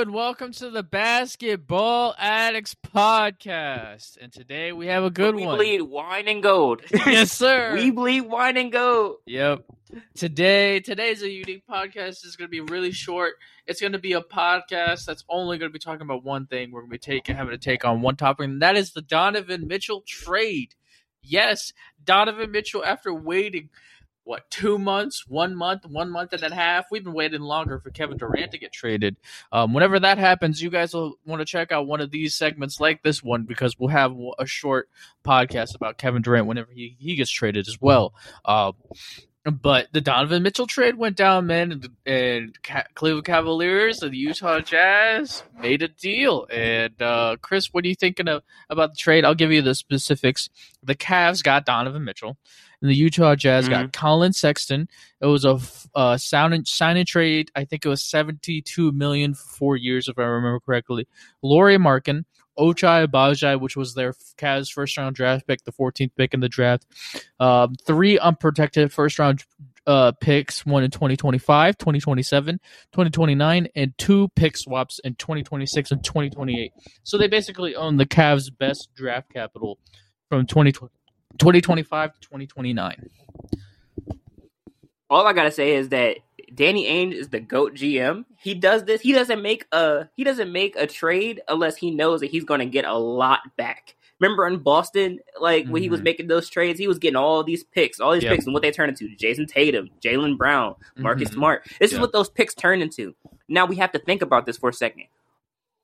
and welcome to the Basketball Addicts Podcast. And today we have a good we one. We bleed wine and gold. yes, sir. we bleed wine and gold. Yep. Today, today's a unique podcast. It's going to be really short. It's going to be a podcast that's only going to be talking about one thing. We're going to be taking having to take on one topic, and that is the Donovan Mitchell trade. Yes, Donovan Mitchell. After waiting what two months, one month, one month and a half. We've been waiting longer for Kevin Durant to get traded. Um, whenever that happens, you guys will want to check out one of these segments like this one because we'll have a short podcast about Kevin Durant whenever he, he gets traded as well. Uh, but the Donovan Mitchell trade went down, man, and, and Cleveland Cavaliers and the Utah Jazz made a deal. And uh, Chris, what are you thinking of about the trade? I'll give you the specifics. The Cavs got Donovan Mitchell and the Utah Jazz mm-hmm. got Collin Sexton. It was a uh, sign and trade. I think it was seventy-two million for four years, if I remember correctly. Lauri Markkanen, Ochai Agbaji, which was their Cavs first round draft pick, the 14th pick in the draft. Um, three unprotected first round uh, picks, one in 2025, 2027, 2029, and two pick swaps in 2026 and 2028. So they basically own the Cavs' best draft capital from 2020. 2025 to 2029. All I gotta say is that Danny Ainge is the goat GM. He does this. He doesn't make a he doesn't make a trade unless he knows that he's going to get a lot back. Remember in Boston, like mm-hmm. when he was mm-hmm. making those trades, he was getting all these picks, all these yep. picks, and what they turn into: Jayson Tatum, Jaylen Brown, Marcus mm-hmm. Smart. This yep. is what those picks turn into. Now we have to think about this for a second.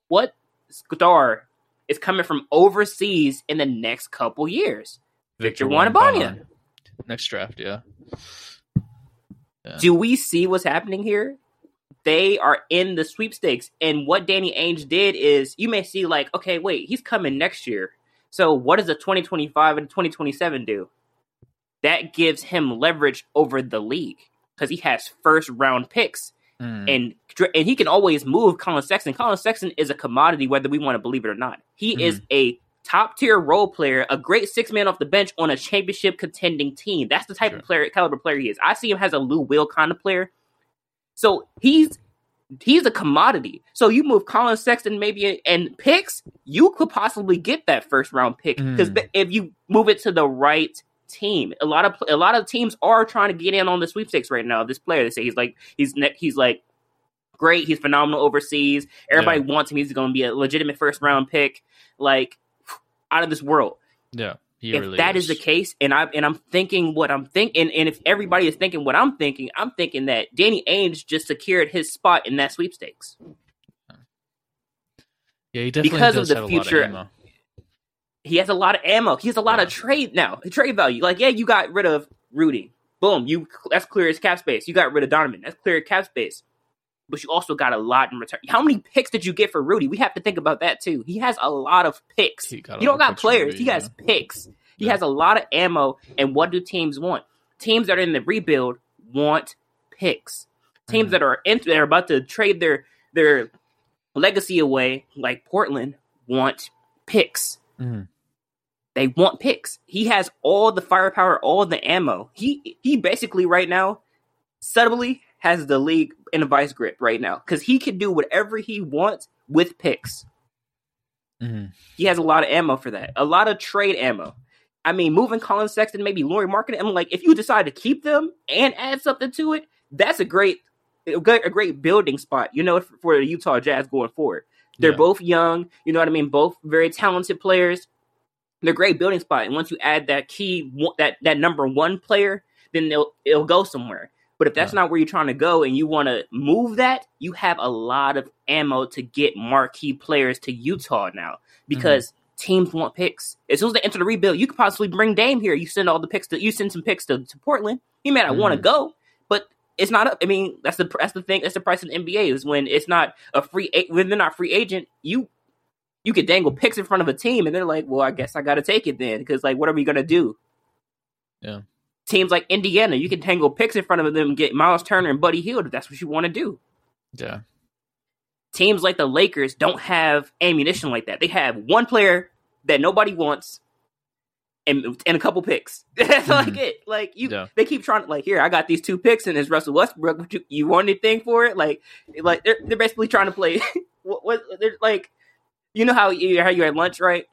What star is coming from overseas in the next couple years? Victor, Wembanyama. Next draft, yeah. Yeah. Do we see what's happening here? They are in the sweepstakes, and what Danny Ainge did is you may see like, okay, wait, he's coming next year. So what does the 2025 and 2027 do? That gives him leverage over the league because he has first round picks. Mm. And and he can always move Collin Sexton. Collin Sexton is a commodity, whether we want to believe it or not. He mm. is a top tier role player, a great six man off the bench on a championship contending team. That's the type sure. of player caliber player he is. I see him as a Lou Will kind of player. So he's he's a commodity. So you move Collin Sexton maybe and picks, you could possibly get that first round pick because mm. if you move it to the right team, a lot of a lot of teams are trying to get in on the sweepstakes right now. This player, they say he's like he's he's like great, he's phenomenal overseas. Everybody yeah. wants him. He's going to be a legitimate first round pick. Like out of this world. Yeah. if really that is. is. the case, and I and I'm thinking what I'm thinking, and if everybody is thinking what I'm thinking, I'm thinking that Danny Ainge just secured his spot in that sweepstakes. Yeah, he definitely because of the future. Of he has a lot of ammo. He has a lot yeah. of trade now, trade value. Like, yeah, you got rid of Rudy. Boom, you that's clear as cap space. You got rid of Donovan. That's clear cap space but you also got a lot in return. How many picks did you get for Rudy? We have to think about that too. He has a lot of picks. He, he don't got players. Rudy, he has yeah. picks. He yeah. has a lot of ammo. And what do teams want? Teams that are in the rebuild want picks. Teams mm. that are in, that are about to trade their their legacy away, like Portland, want picks. Mm. They want picks. He has all the firepower, all the ammo. He he basically right now, subtly has the league in a vice grip right now because he can do whatever he wants with picks. Mm-hmm. He has a lot of ammo for that, a lot of trade ammo. I mean, moving Collin Sexton, maybe Lauri Markkanen. I'm like, if you decide to keep them and add something to it, that's a great a great building spot, you know, for the Utah Jazz going forward. They're yeah. both young, you know what I mean? Both very talented players. They're great building spot, and once you add that key, that that number one player, then they'll it'll go somewhere. But if that's yeah. not where you're trying to go, and you want to move that, you have a lot of ammo to get marquee players to Utah now because. Mm-hmm teams want picks. As soon as they enter the rebuild, you could possibly bring Dame here. You send all the picks to you send some picks to, to Portland. He may not mm-hmm. want to go, but it's not. A, I mean, that's the that's the thing. That's the price of the NBA is when it's not a free when they're not free agent. You you could dangle picks in front of a team, and they're like, "Well, I guess I got to take it then," because like, what are we gonna do? Yeah. Teams like Indiana, you can tangle picks in front of them, get Miles Turner and Buddy Hield if that's what you want to do. Yeah. Teams like the Lakers don't have ammunition like that. They have one player that nobody wants and and a couple picks. That's mm-hmm. like it. Like you, yeah. they keep trying. Like here, I got these two picks, and it's Russell Westbrook. You, you want anything for it? Like, like they're they're basically trying to play. what, what they're like, you know how you how you at lunch, right?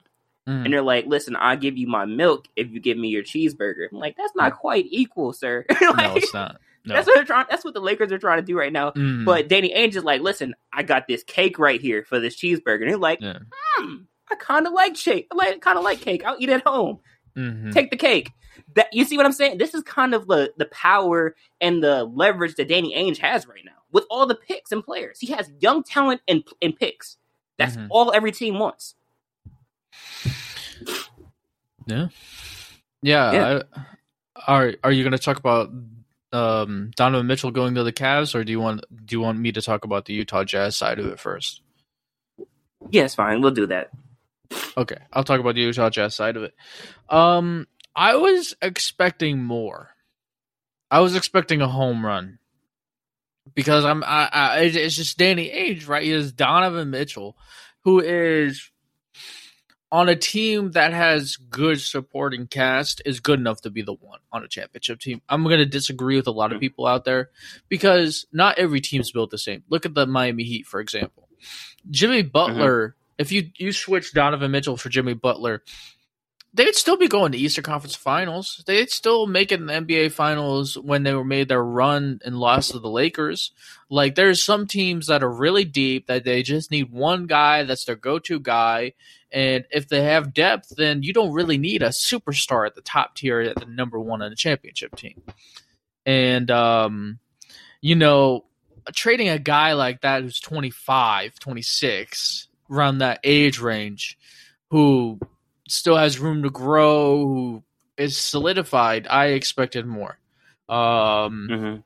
Mm. And they're like, "Listen, I'll give you my milk if you give me your cheeseburger." I'm like, "That's not quite equal, sir." like, no, it's not. No. That's what they're trying. That's what the Lakers are trying to do right now. Mm. But Danny Ainge is like, "Listen, I got this cake right here for this cheeseburger." And he's like, yeah. "Hmm, I kind of like cake. I like, kind of like cake. I'll eat at home." Mm-hmm. Take the cake. That you see what I'm saying? This is kind of the the power and the leverage that Danny Ainge has right now with all the picks and players. He has young talent and and picks. That's mm-hmm. all every team wants. Yeah. Yeah. yeah. I, are are you going to talk about um, Donovan Mitchell going to the Cavs, or do you want do you want me to talk about the Utah Jazz side of it first? Yes, fine. We'll do that. Okay, I'll talk about the Utah Jazz side of it. Um, I was expecting more. I was expecting a home run because I'm. I, I it's just Danny Ainge, right? He is Donovan Mitchell, who is on a team that has good supporting cast is good enough to be the one on a championship team. I'm going to disagree with a lot of people out there because not every team's built the same. Look at the Miami Heat, for example. Jimmy Butler mm-hmm if you you switch Donovan Mitchell for Jimmy Butler, they'd still be going to Eastern Conference Finals. They'd still make it in the NBA Finals when they were made their run and lost to the Lakers. Like there's some teams that are really deep that they just need one guy that's their go-to guy, and if they have depth, then you don't really need a superstar at the top tier at the number one on the championship team. And um, you know, trading a guy like that who's 25, 26 around that age range who still has room to grow, who is solidified, I expected more. Um, mm-hmm.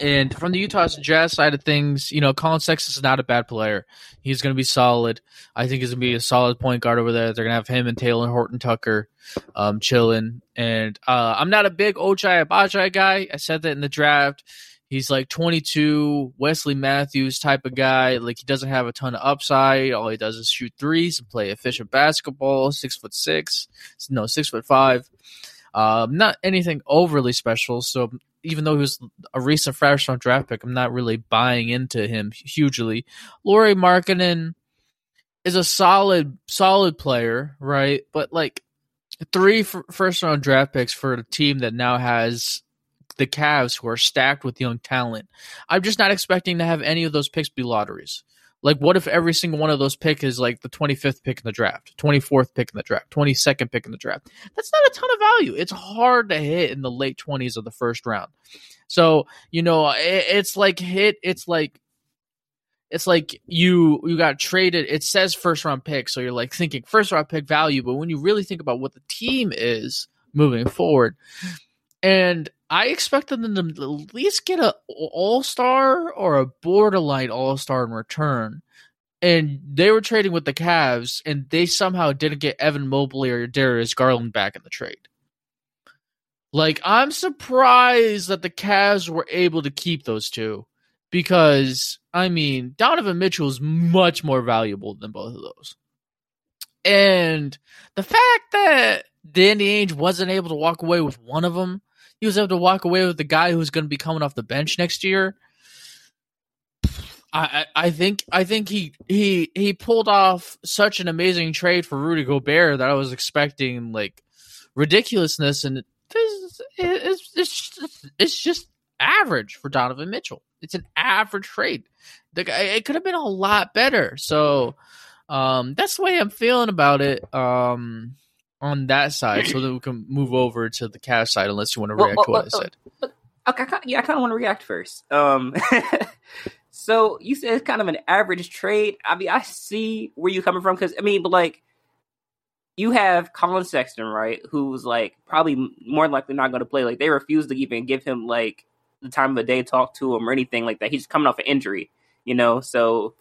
And from the Utah Jazz side of things, you know, Collin Sexton is not a bad player. He's going to be solid. I think he's going to be a solid point guard over there. They're going to have him and Talen Horton Tucker um, chilling. And uh, I'm not a big Ochai Agbaji guy. I said that in the draft. He's like 22, Wesley Matthews type of guy. Like he doesn't have a ton of upside. All he does is shoot threes and play efficient basketball. Six foot six, no six foot five. Um, not anything overly special. So even though he was a recent first round draft pick, I'm not really buying into him hugely. Lauri Markkanen is a solid, solid player, right? But like three first round draft picks for a team that now has the Cavs, who are stacked with young talent. I'm just not expecting to have any of those picks be lotteries. Like, what if every single one of those pick is like the 25th pick in the draft, 24th pick in the draft, 22nd pick in the draft? That's not a ton of value. It's hard to hit in the late 20s of the first round. So, you know, it's like hit, it's like, it's like you you got traded. It says first round pick, so you're like thinking first round pick value, but when you really think about what the team is moving forward, and I expected them to at least get a All Star or a borderline All Star in return, and they were trading with the Cavs, and they somehow didn't get Evan Mobley or Darius Garland back in the trade. Like I'm surprised that the Cavs were able to keep those two because I mean Donovan Mitchell is much more valuable than both of those. And the fact that Danny Ainge wasn't able to walk away with one of them he was able to walk away with the guy who's going to be coming off the bench next year. I, I think I think he he he pulled off such an amazing trade for Rudy Gobert that I was expecting like ridiculousness and this it's, it's, it's just average for Donovan Mitchell. it's an average trade. The guy, It could have been a lot better. So um, that's the way I'm feeling about it. Um, on that side, so that we can move over to the Cavs side, unless you want to react well, well, to what well, I said. Okay, I yeah, I kind of want to react first. Um, so you said it's kind of an average trade. I mean, I see where you're coming from because I mean, but like you have Collin Sexton, right? Who's like probably more likely not going to play. Like they refuse to even give him like the time of the day, talk to him or anything like that. He's coming off an injury, you know. So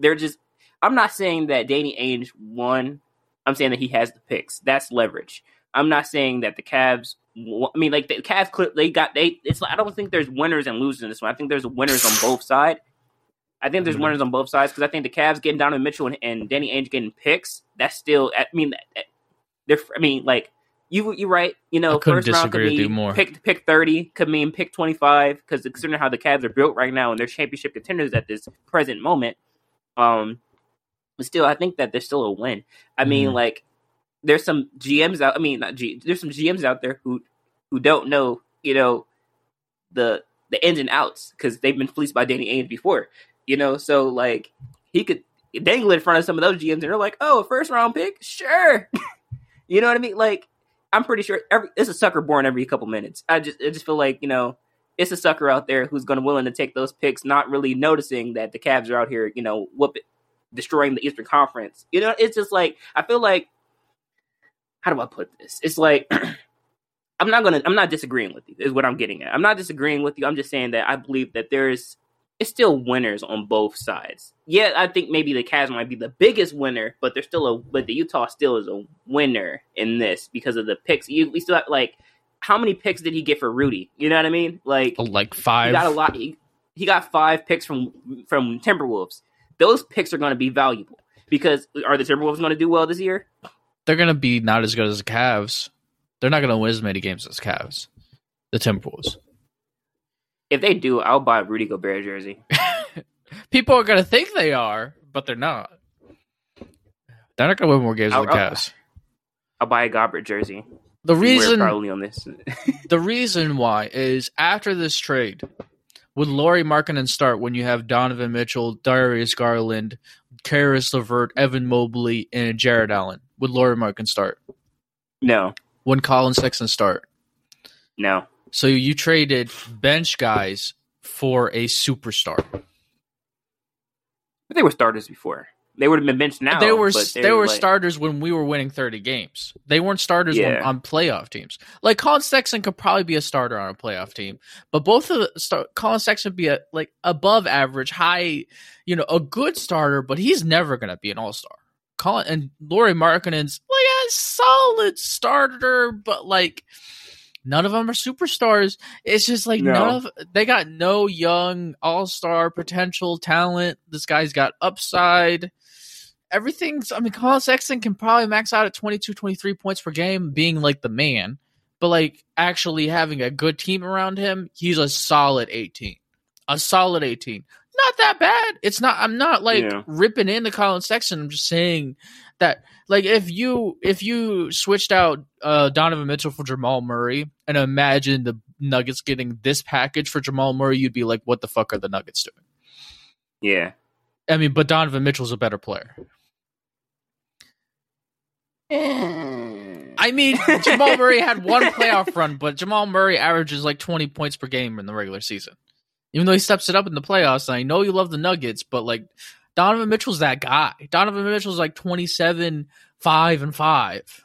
they're just. I'm not saying that Danny Ainge won I'm saying that he has the picks. That's leverage. I'm not saying that the Cavs. I mean, like the Cavs, they got they. It's I don't think there's winners and losers in this one. I think there's winners on both sides. I think there's mm-hmm. winners on both sides because I think the Cavs getting Donovan Mitchell and, and Danny Ainge getting picks. That's still. I mean, they're. I mean, like you. You're right. You know, first round could mean more. pick pick thirty could mean pick twenty five because considering how the Cavs are built right now and they're championship contenders at this present moment. Um, but still, I think that there's still a win. I mm-hmm. mean, like there's some GMs out. I mean, not G. There's some GMs out there who who don't know, you know, the the ins and outs because they've been fleeced by Danny Ainge before. You know, so like he could dangle in front of some of those GMs, and they're like, "Oh, a first round pick, sure." you know what I mean? Like, I'm pretty sure every it's a sucker born every couple minutes. I just I just feel like you know it's a sucker out there who's going to willing to take those picks, not really noticing that the Cavs are out here, you know, whoop it, destroying the Eastern Conference. You know, it's just like I feel like how do I put this? It's like I'm not gonna I'm not disagreeing with you, is what I'm getting at. I'm not disagreeing with you. I'm just saying that I believe that there's it's still winners on both sides. Yeah, I think maybe the Cavs might be the biggest winner, but there's still a but the Utah still is a winner in this because of the picks. You we still have like how many picks did he get for Rudy? You know what I mean? Like like five. He got a lot. He, he got five picks from from Timberwolves those picks are going to be valuable because are the Timberwolves going to do well this year? They're going to be not as good as the Cavs. They're not going to win as many games as Cavs. The Timberwolves. If they do, I'll buy a Rudy Gobert jersey. People are going to think they are, but they're not. They're not going to win more games I'll, than the Cavs. I'll, I'll buy a Gobert jersey. The reason probably on this. the reason why is after this trade, would Lauri Markkanen start when you have Donovan Mitchell, Darius Garland, Caris LeVert, Evan Mobley, and Jarrett Allen? Would Lauri Markkanen start? No. Would Collin Sexton start? No. So you traded bench guys for a superstar. But they were starters before. They would have been benched now. They were they, they were like, starters when we were winning thirty games. They weren't starters yeah. on, on, playoff teams. Like Collin Sexton could probably be a starter on a playoff team, but both of the start, Collin Sexton be a like above average, high, you know, a good starter, but he's never going to be an all star. Collin and Lauri Markkanen's like a solid starter, but like none of them are superstars. It's just like no. none of they got no young all star potential talent. This guy's got upside everything's I mean Collin Sexton can probably max out at 22 23 points per game being like the man. But like actually having a good team around him he's a solid 18 a solid 18 not that bad. It's not I'm not like yeah. ripping into Collin Sexton. I'm just saying that like if you if you switched out uh, Donovan Mitchell for Jamal Murray and imagine the Nuggets getting this package for Jamal Murray you'd be like what the fuck are the Nuggets doing? Yeah. I mean, but Donovan Mitchell's a better player. I mean, Jamal Murray had one playoff run, but Jamal Murray averages like 20 points per game in the regular season. Even though he steps it up in the playoffs, and I know you love the Nuggets, but like Donovan Mitchell's that guy. Donovan Mitchell's like 27, 5, and 5.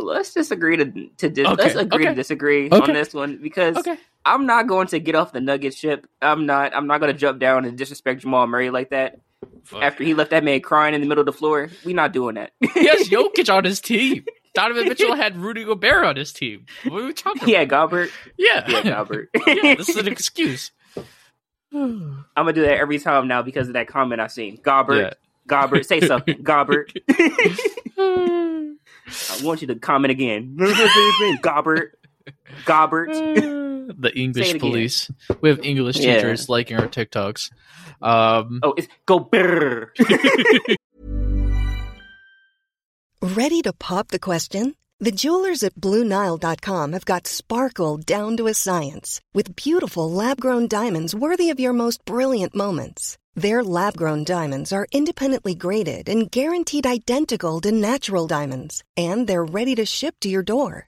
Let's disagree to to dis- okay. let's agree okay. to disagree okay. on this one because I'm not going to get off the Nugget ship. I'm not I'm not going to jump down and disrespect Jamal Murray like that. Fuck. After he left that man crying in the middle of the floor, we not doing that. he has Jokic on his team. Donovan Mitchell had Rudy Gobert on his team. What are we talking about? Yeah, Gobert. Yeah. Yeah, Gobert. yeah, this is an excuse. I'm gonna do that every time now because of that comment I've seen. Gobert. Yeah. Gobert. Say something. Gobert. I want you to comment again. Gobert. Gobert. The English police. We have English teachers liking our TikToks. Um, oh, it's go brrr. Ready to pop the question? The jewelers at BlueNile.com have got sparkle down to a science with beautiful lab grown diamonds worthy of your most brilliant moments. Their lab grown diamonds are independently graded and guaranteed identical to natural diamonds, and they're ready to ship to your door.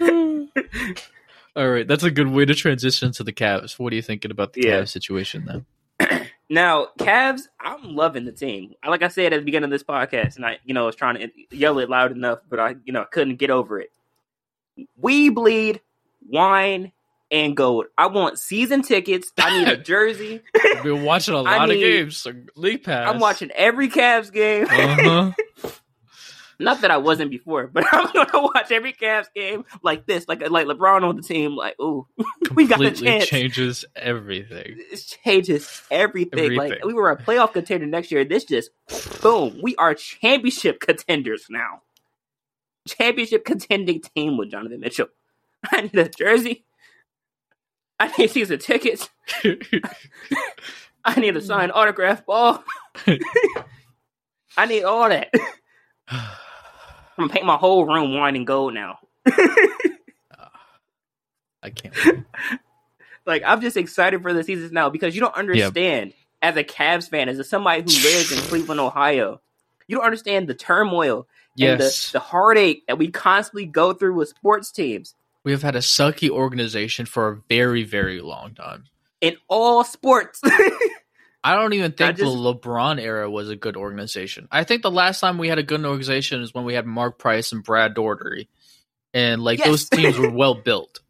All right, that's a good way to transition to the Cavs. What are you thinking about the Yeah. Cavs situation then? Now, Cavs, I'm loving the team. Like I said at the beginning of this podcast, and I, you know, was trying to yell it loud enough, but I, you know, couldn't get over it. We bleed wine and gold. I want season tickets. I need a jersey. I've been watching a lot need- of games. So league pass. I'm watching every Cavs game. Uh huh. Not that I wasn't before, but I'm gonna watch every Cavs game like this, like like LeBron on the team. Like, ooh, we got the Completely chance. changes everything. It changes everything. Like we were a playoff contender next year. This just boom. We are championship contenders now. Championship contending team with Jonathan Mitchell. I need a jersey. I need season tickets. I need a signed autograph ball. I need all that. I'm gonna paint my whole room wine and gold now. I can't. Like I'm just excited for the seasons now because you don't understand as a Cavs fan, as a somebody who lives in Cleveland, Ohio, you don't understand the turmoil and the, the heartache that we constantly go through with sports teams we have had a sucky organization for a very, very long time. in all sports. I don't even think just- the LeBron era was a good organization. I think the last time we had a good organization is when we had Mark Price and Brad Daugherty, and like Yes. those teams were well built.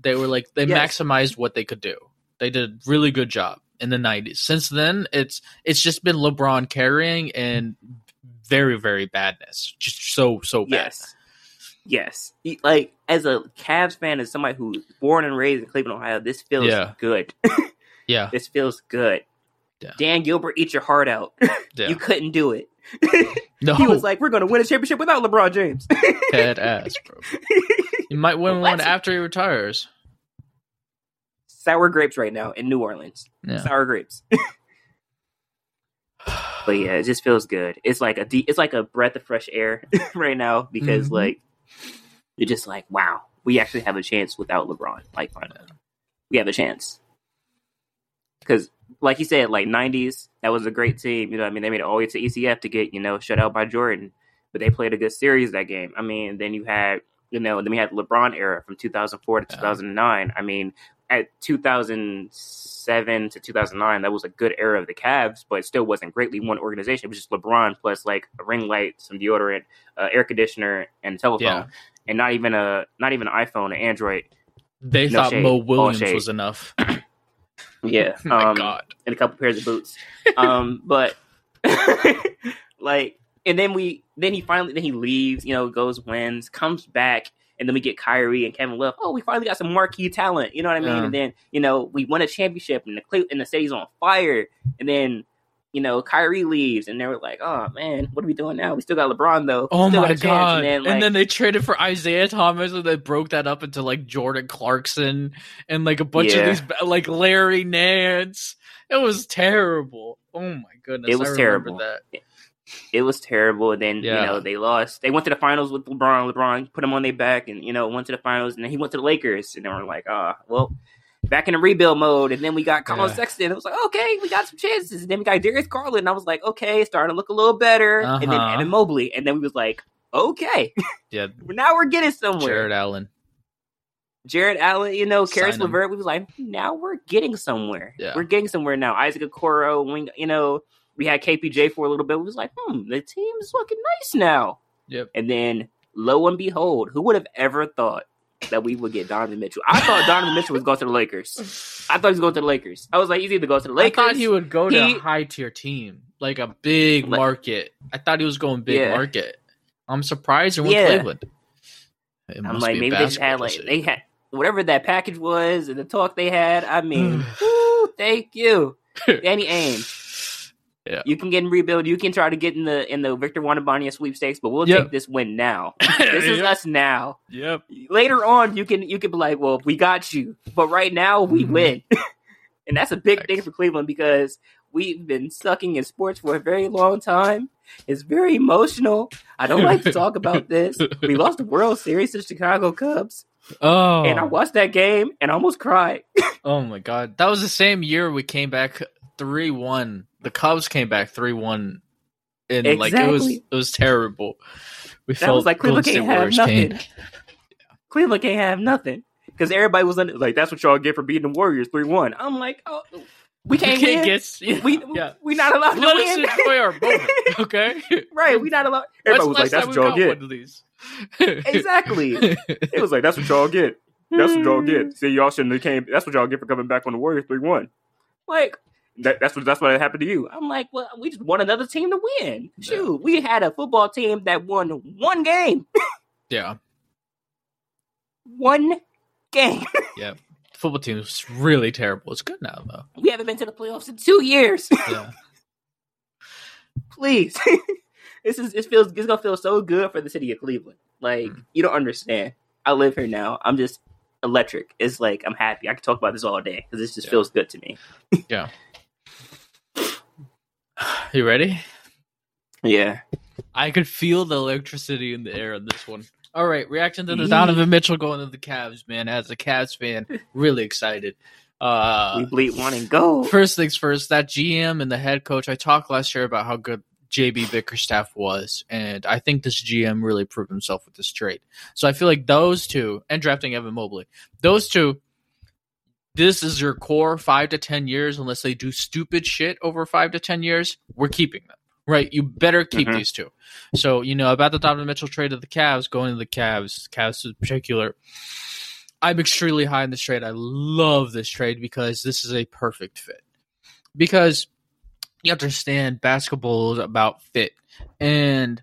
They were like they Yes. maximized what they could do. They did a really good job in the '90s. Since then, it's it's just been LeBron carrying and very, very badness. Just so so bad. yes, yes. Like as a Cavs fan, as somebody who's born and raised in Cleveland, Ohio, this feels Yeah. good. Yeah, this feels good. Yeah. Dan Gilbert, eat your heart out. yeah. You couldn't do it. no, He was like, "We're going to win a championship without LeBron James." dead ass, bro. He might win one after he retires. Sour grapes right now in New Orleans. Yeah. Sour grapes. but yeah, it just feels good. It's like a deep, it's like a breath of fresh air right now because Mhm. like you're just like, wow, we actually have a chance without LeBron. Like finally, we have a chance. Because like you said, like '90s, that was a great team. You know, what I mean, they made it all the way to ECF to get you know shut out by Jordan, but they played a good series that game. I mean, then you had you know, then we had the LeBron era from 2004 to Yeah. 2009. I mean, at 2007 to 2009, that was a good era of the Cavs, but it still wasn't greatly one organization. It was just LeBron plus like a ring light, some deodorant, uh, air conditioner, and telephone, Yeah. and not even a not even an iPhone, an Android. They No thought shade. Mo Williams was enough. Yeah, Oh my um, God. and a couple pairs of boots. um, but like, and then we, then he finally, then he leaves. You know, goes wins, comes back, and then we get Kyrie and Kevin Love. Oh, we finally got some marquee talent. You know what I mean? Yeah. And then you know we win a championship, and the and the city's on fire. And then you know Kyrie leaves, and they were like, "Oh man, what are we doing now? We still got LeBron though. Oh Still my got a chance." god! And then, like, and then they traded for Isaiah Thomas, and they broke that up into like Jordan Clarkson and like a bunch Yeah. of these like Larry Nance. It was terrible. Oh my goodness! It was I terrible. That it was terrible. And then Yeah. you know they lost. They went to the finals with LeBron. LeBron put him on their back, and you know went to the finals. And then he went to the Lakers, and they were like, ah, well, back in the rebuild mode. And then we got Collin Yeah. Sexton. It was like, okay, we got some chances. And then we got Darius Garland. And I was like, okay, starting to look a little better. And then Uh-huh. Evan Mobley. And then we was like, okay, yeah, now we're getting somewhere. Jarrett Allen. Jarrett Allen, you know, Caris LeVert, we was like, now we're getting somewhere. Yeah. We're getting somewhere now. Isaac Okoro, wing, you know, we had KPJ for a little bit. We was like, hmm, the team's looking nice now. Yep. And then lo and behold, who would have ever thought that we would get Donovan Mitchell? I thought Donovan Mitchell was going to the Lakers. I thought he was going to the Lakers. I was like, he's either going to the Lakers. I thought he would go to He- a high tier team, like a big Like- market. I thought he was going big Yeah. market. I'm surprised he went Yeah. Cleveland. It I'm like, be maybe they just had like they had whatever that package was and the talk they had. I mean, woo, thank you, Danny Ainge. Yeah. You can get in rebuild. You can try to get in the in the Victor Wembanyama sweepstakes, but we'll Yep. take this win now. This is Yep. us now. Yep. Later on, you can you can be like, well, we got you, but right now we Mhm. win, and that's a big thing for Cleveland because we've been sucking in sports for a very long time. It's very emotional. I don't like to talk about this. We lost the World Series to Chicago Cubs, Oh. and I watched that game and I almost cried. Oh my god, that was the same year we came back three one. The Cubs came back three one, and like it was it was terrible. We That felt was like Cleveland can't have nothing. came. Cleveland can't have nothing because everybody was under, like, "That's what y'all get for beating the Warriors three one." I'm like, "Oh, we We can't, can't win. get yeah, we yeah. we not allowed to Let us win." our moment, okay? right, we not allowed. Everybody the was like, "That's what y'all get." one of these? exactly. It was like, "That's what y'all get." That's what y'all get. See, y'all shouldn't have came. That's what y'all get for coming back on the Warriors three one. Like that, that's what that's what happened to you. I'm like, well, we just want another team to win. Shoot, we had a football team that won one game, Yeah, one game. yeah. The football team is really terrible. It's good now though. we haven't been to the playoffs in two years. Yeah, Please, this is it feels it's gonna feel so good for the city of Cleveland. Like Mm. you don't understand. I live here now. I'm just electric. It's like I'm happy. I can talk about this all day because this just Yeah. feels good to me. yeah. You ready? Yeah. I could feel the electricity in the air on this one. All right, reaction to the Donovan Mitchell going to the Cavs, man. As a Cavs fan, really excited. Uh, we bleed one and go. First things first, that GM and the head coach. I talked last year about how good JB Bickerstaff was, and I think this GM really proved himself with this trade. So I feel like those two, and drafting Evan Mobley, those two, this is your core five to ten years. Unless they do stupid shit over five to ten years, we're keeping them. Right, you better keep Mhm. these two. So you know about the Donovan Mitchell trade to the Cavs, going to the Cavs, Cavs in particular. I'm extremely high in this trade. I love this trade because this is a perfect fit. Because you understand basketball is about fit. And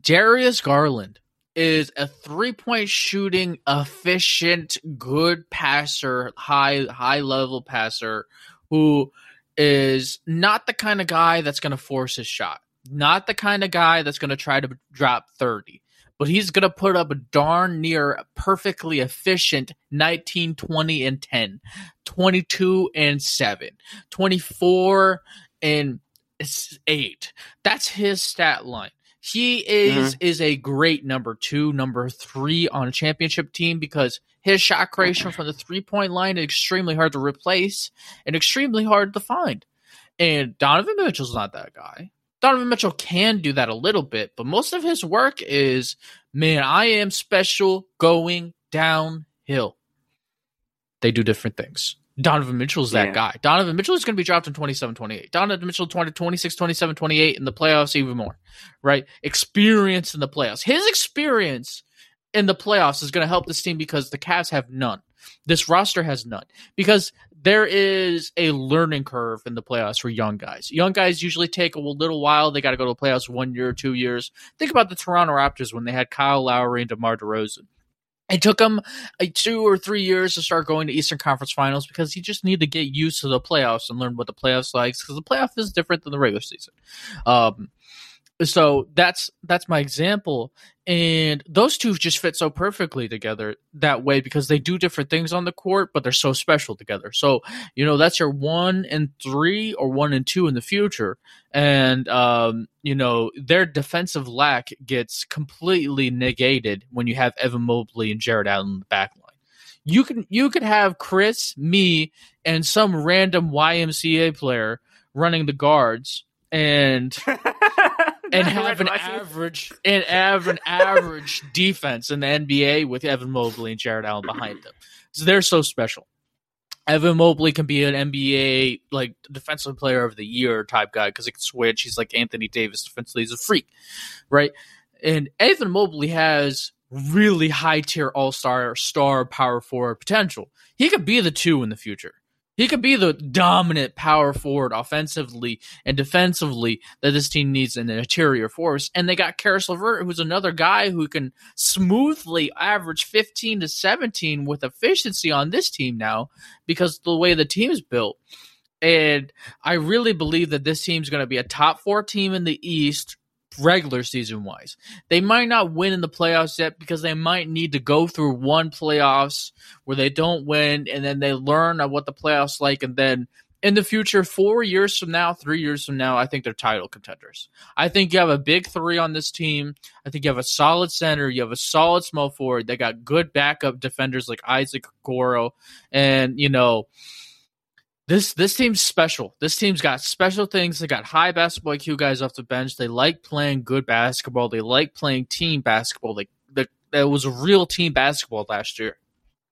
Darius Garland is a three point shooting, efficient, good passer, high high level passer who is not the kind of guy that's going to force his shot. Not the kind of guy that's going to try to drop 30 but he's going to put up a darn near perfectly efficient 19, 20, and 10, 22 and 7, 24 and 8. That's his stat line. He mm-hmm. is is a great number two, number three on a championship team because his shot creation from the three point line is extremely hard to replace and extremely hard to find. And Donovan Mitchell's not that guy. Donovan Mitchell can do that a little bit, but most of his work is, man, I am special going downhill. They do different things. Donovan Mitchell's that Yeah. guy. Donovan Mitchell is going to be dropped in 27 28. Donovan Mitchell 20, 26, 27, 28 in the playoffs, even more, right? Experience in the playoffs. His experience in the playoffs is going to help this team because the Cavs have none. This roster has none because there is a learning curve in the playoffs for young guys. Young guys usually take a little while. They got to go to the playoffs one year, two years. Think about the Toronto Raptors when they had Kyle Lowry and DeMar DeRozan. It took him uh, two or three years to start going to Eastern Conference Finals because he just needed to get used to the playoffs and learn what the playoffs like because the playoff is different than the regular season. Um, so that's that's my example, and those two just fit so perfectly together that way because they do different things on the court, but they're so special together. So you know that's your one and three or one and two in the future, and um, you know their defensive lack gets completely negated when you have Evan Mobley and Jarrett Allen in the back line. You can you could have Chris, me, and some random YMCA player running the guards and and have an average and have an average defense in the NBA with Evan Mobley and Jarrett Allen behind them. So they're so special. Evan Mobley can be an NBA like defensive player of the year type guy because he can switch. He's like Anthony Davis defensively. He's a freak, right? And Evan Mobley has really high tier all star, star power forward potential. He could be the two in the future. He could be the dominant power forward offensively and defensively that this team needs in the interior force. And they got Caris LeVert, who's another guy who can smoothly average 15 to 17 with efficiency on this team now because the way the team is built. And I really believe that this team's going to be a top four team in the East regular season wise. They might not win in the playoffs yet because they might need to go through one playoffs where they don't win and then they learn what the playoffs like and then in the future, four years from now, three years from now, I think they're title contenders. I think you have a big three on this team. I think you have a solid center. You have a solid small forward. They got good backup defenders like Isaac Okoro And, you know, this this team's special. This team's got special things. They got high basketball IQ guys off the bench. They like playing good basketball. They like playing team basketball. They, they that was real team basketball last year.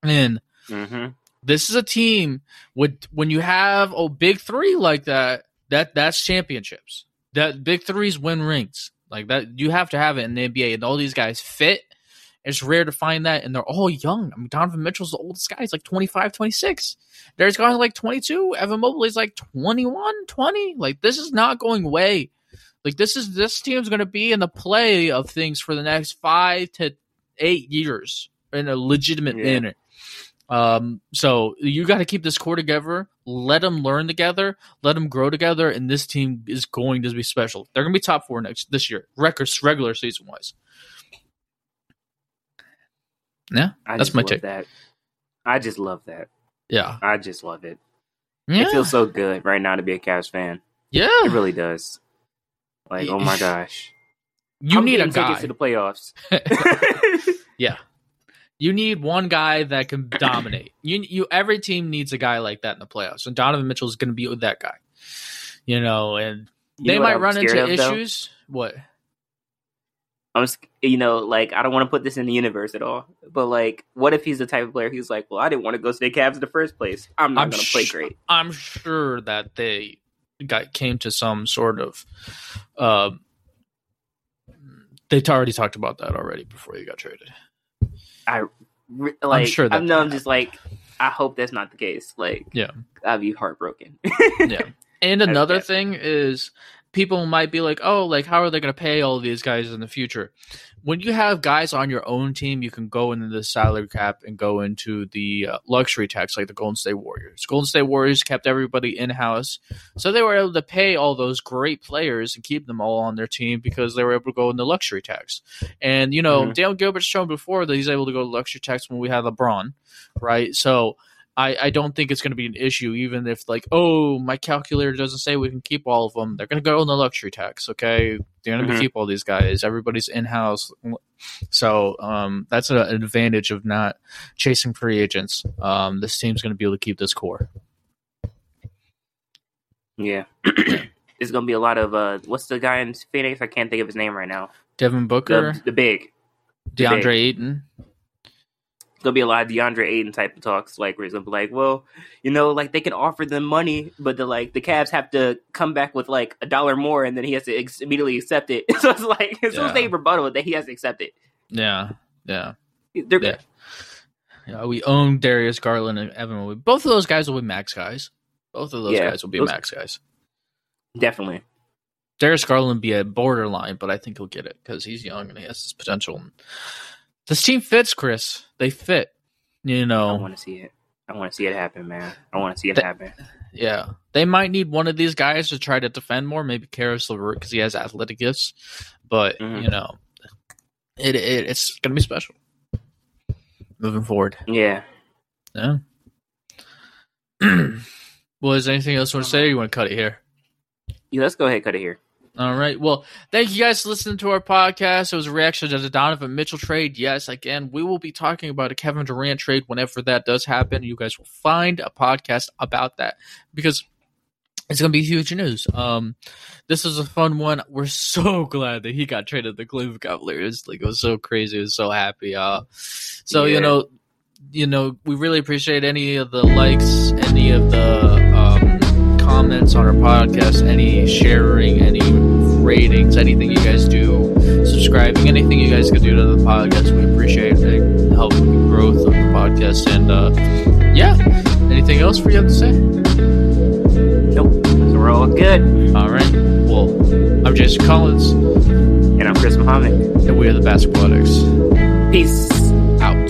And mm-hmm. this is a team with when you have a big three like that, that that's championships. That big threes win rings. Like that you have to have it in the NBA. And all these guys fit it's rare to find that, and they're all young. I mean, Donovan Mitchell's the oldest guy. He's like 25, 26. There's guys like 22. Evan Mobley's like 21, 20. Like, this is not going away. Like, this is this team's going to be in the play of things for the next five to eight years in a legitimate yeah. manner. Um, so you got to keep this core together. Let them learn together. Let them grow together, and this team is going to be special. They're going to be top four next this year, records regular season wise. Yeah, I that's my take. That. I just love that. Yeah, I just love it. Yeah. It feels so good right now to be a Cavs fan. Yeah, it really does. Like, oh my gosh, you I'm need a guy to the playoffs. yeah, you need one guy that can dominate. You, you, every team needs a guy like that in the playoffs, and Donovan Mitchell is going to be that guy. You know, and you they might run into of, issues. Though? What? I'm, you know, like I don't want to put this in the universe at all, but like, what if he's the type of player who's like, well, I didn't want to go to the Cavs in the first place. I'm not going to play great. I'm sure that they got came to some sort of. Uh, they already talked about that already before you got traded. I like. I'm sure. That I'm, no, I'm just like. I hope that's not the case. Like, yeah, I'd be heartbroken. yeah. And another thing is people might be like, oh, like how are they going to pay all these guys in the future? When you have guys on your own team, you can go into the salary cap and go into the uh, luxury tax, like the Golden State Warriors. Golden State Warriors kept everybody in house, so they were able to pay all those great players and keep them all on their team because they were able to go in the luxury tax. And you know, mm-hmm. Dan Gilbert's shown before that he's able to go to luxury tax when we had LeBron, right? So I, I don't think it's going to be an issue, even if like, oh, my calculator doesn't say we can keep all of them. They're going to go on the luxury tax. Okay, they're going to mm-hmm. keep all these guys. Everybody's in house, so um, that's an advantage of not chasing free agents. Um, this team's going to be able to keep this core. Yeah, it's going to be a lot of uh, what's the guy in Phoenix? I can't think of his name right now. Devin Booker, the, the big, the DeAndre big. Ayton gonna be a lot of DeAndre Ayton type of talks, like where he's gonna be like, well, you know, like they can offer them money, but the like the Cavs have to come back with like a dollar more, and then he has to ex- immediately accept it. so it's like as soon as they rebuttal it, that he has to accept it. Yeah, yeah, they're yeah. yeah. We own Darius Garland and Evan. Both of those guys will be max guys. Both of those yeah, guys will be those, max guys. Definitely. Darius Garland be a borderline, but I think he'll get it because he's young and he has this potential. This team fits, Chris. They fit. You know, I want to see it. I want to see it happen, man. I want to see it they, happen. Yeah, they might need one of these guys to try to defend more. Maybe Caris LeVert because he has athletic gifts. But mm-hmm. you know, it, it it's gonna be special moving forward. Yeah. Yeah. well, is anything else you want to say? Or you want to cut it here? Yeah, let's go ahead, cut it here. All right. Well, thank you guys for listening to our podcast. It was a reaction to the Donovan Mitchell trade. Yes, again, we will be talking about a Kevin Durant trade whenever that does happen. You guys will find a podcast about that because it's going to be huge news. Um, this is a fun one. We're so glad that he got traded to the Cleveland Cavaliers. Like, it was so crazy. I was so happy. Uh, so, yeah. you know, you know, we really appreciate any of the likes, any of the comments on our podcast, any sharing, any ratings, anything you guys do, subscribing, anything you guys can do to the podcast. We appreciate it. Help with the growth of the podcast. And uh, yeah, anything else for you have to say? Nope. We're all good. All right. Well, I'm Jason Collins, And I'm Chris Muhammad. and we are the Basketball Addicts. Peace. Out.